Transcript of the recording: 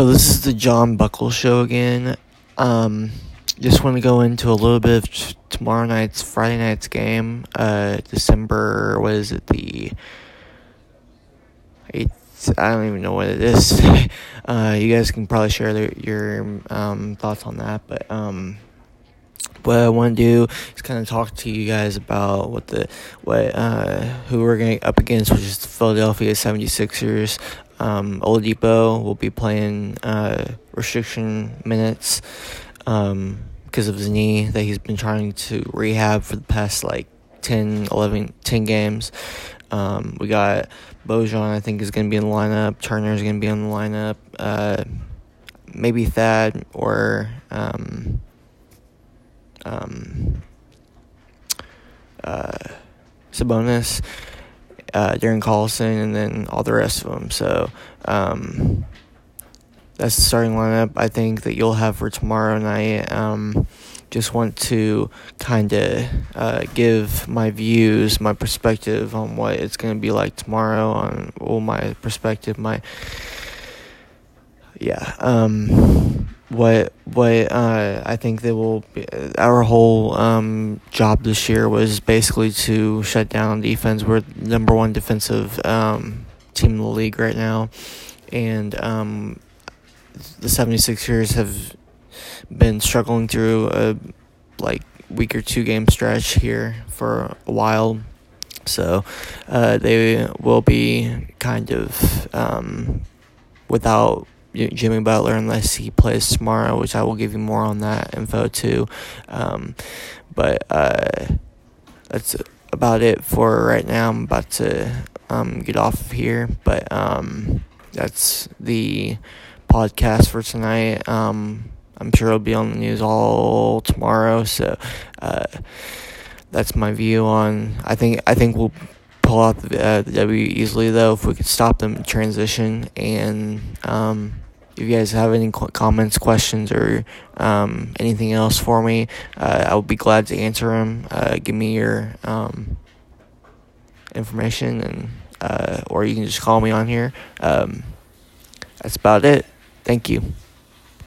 So this is the John Buckle show again. Um, just want to go into a little bit of t- tomorrow night's Friday night's game. Uh, December what is it the eighth? I don't even know what it is. uh, you guys can probably share their, your um, thoughts on that, but um, what I want to do is kind of talk to you guys about what the what uh, who we're going up against, which is the Philadelphia 76ers. Um, Oladipo will be playing uh, restriction minutes um, because of his knee that he's been trying to rehab for the past like 10, 11, 10 games. Um, we got Bojan, I think, is going to be in the lineup. Turner is going to be on the lineup. Uh, maybe Thad or um, um, uh, Sabonis uh, Darren Collison, and then all the rest of them. So um, that's the starting lineup. I think that you'll have for tomorrow night. Um, just want to kind of uh, give my views, my perspective on what it's going to be like tomorrow. On well, my perspective, my yeah. Um, what what uh, I think they will be, our whole um, job this year was basically to shut down defense. We're number one defensive um, team in the league right now, and um, the 76ers have been struggling through a like week or two game stretch here for a while. So uh, they will be kind of um, without Jimmy Butler unless he plays tomorrow, which I will give you more on that info too. Um, but uh, that's about it for right now. I'm about to um, get off of here, but um, that's the podcast for tonight. Um, I'm sure it'll be on the news all tomorrow, so uh, that's my view on. I think I think we'll pull out the, uh, W easily though if we could stop them transition and um, if you guys have any comments, questions, or um, anything else for me, uh, I would be glad to answer them. Uh, give me your um, information, and uh, or you can just call me on here. Um, that's about it. Thank you.